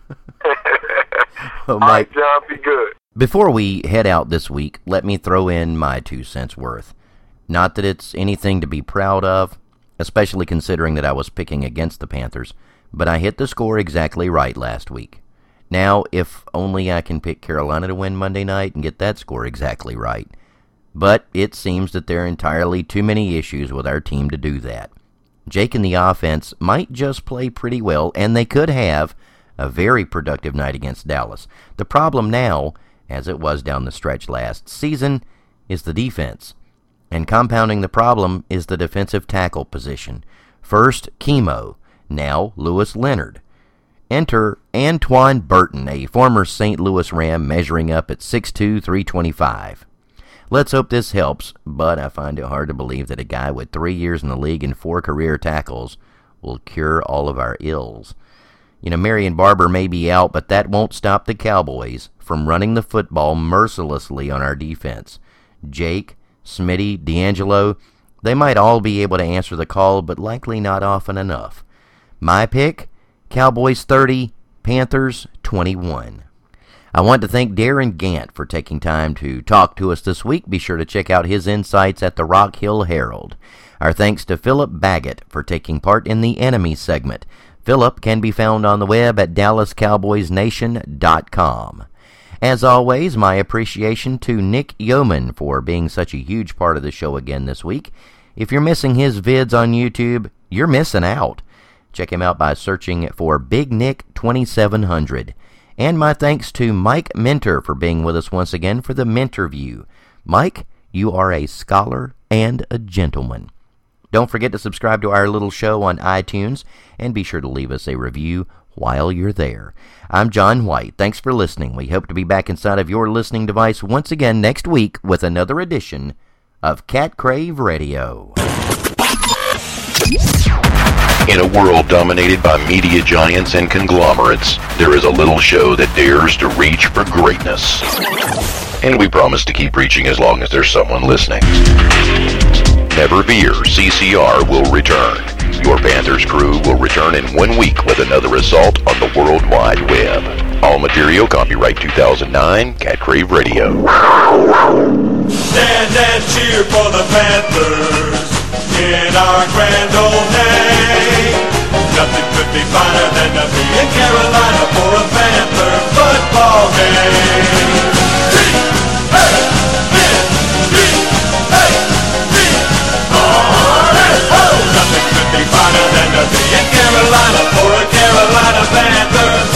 All right, John, be good. Before we head out this week, let me throw in my two cents worth. Not that it's anything to be proud of, especially considering that I was picking against the Panthers, but I hit the score exactly right last week. Now, if only I can pick Carolina to win Monday night and get that score exactly right. But it seems that there are entirely too many issues with our team to do that. Jake and the offense might just play pretty well, and they could have a very productive night against Dallas. The problem now, as it was down the stretch last season, is the defense. And compounding the problem is the defensive tackle position. First, Kemo, now Louis Leonard. Enter Antoine Burton, a former St. Louis Ram measuring up at 6'2, 325. Let's hope this helps, but I find it hard to believe that a guy with three years in the league and four career tackles will cure all of our ills. You know, Marion Barber may be out, but that won't stop the Cowboys from running the football mercilessly on our defense. Jake, Smitty, DeAngelo, they might all be able to answer the call, but likely not often enough. My pick Cowboys 30, Panthers 21. I want to thank Darren Gantt for taking time to talk to us this week. Be sure to check out his insights at the Rock Hill Herald. Our thanks to Philip Baggett for taking part in the enemy segment. Philip can be found on the web at DallasCowboysNation.com. As always, my appreciation to Nick Yeoman for being such a huge part of the show again this week. If you're missing his vids on YouTube, you're missing out. Check him out by searching for Big Nick 2700. And my thanks to Mike Minter for being with us once again for the Minter View. Mike, you are a scholar and a gentleman. Don't forget to subscribe to our little show on iTunes and be sure to leave us a review while you're there. I'm John White. Thanks for listening. We hope to be back inside of your listening device once again next week with another edition of Cat Crave Radio. In a world dominated by media giants and conglomerates, there is a little show that dares to reach for greatness. And we promise to keep reaching as long as there's someone listening. Never fear, CCR will return. Your Panthers crew will return in one week with another assault on the World Wide Web. All material copyright 2009, Cat Crave Radio. Stand and cheer for the Panthers in our grand old name. Nothing could be finer than to be in Carolina for a Panther football game. Carolina than to be in Carolina for a Carolina Panther.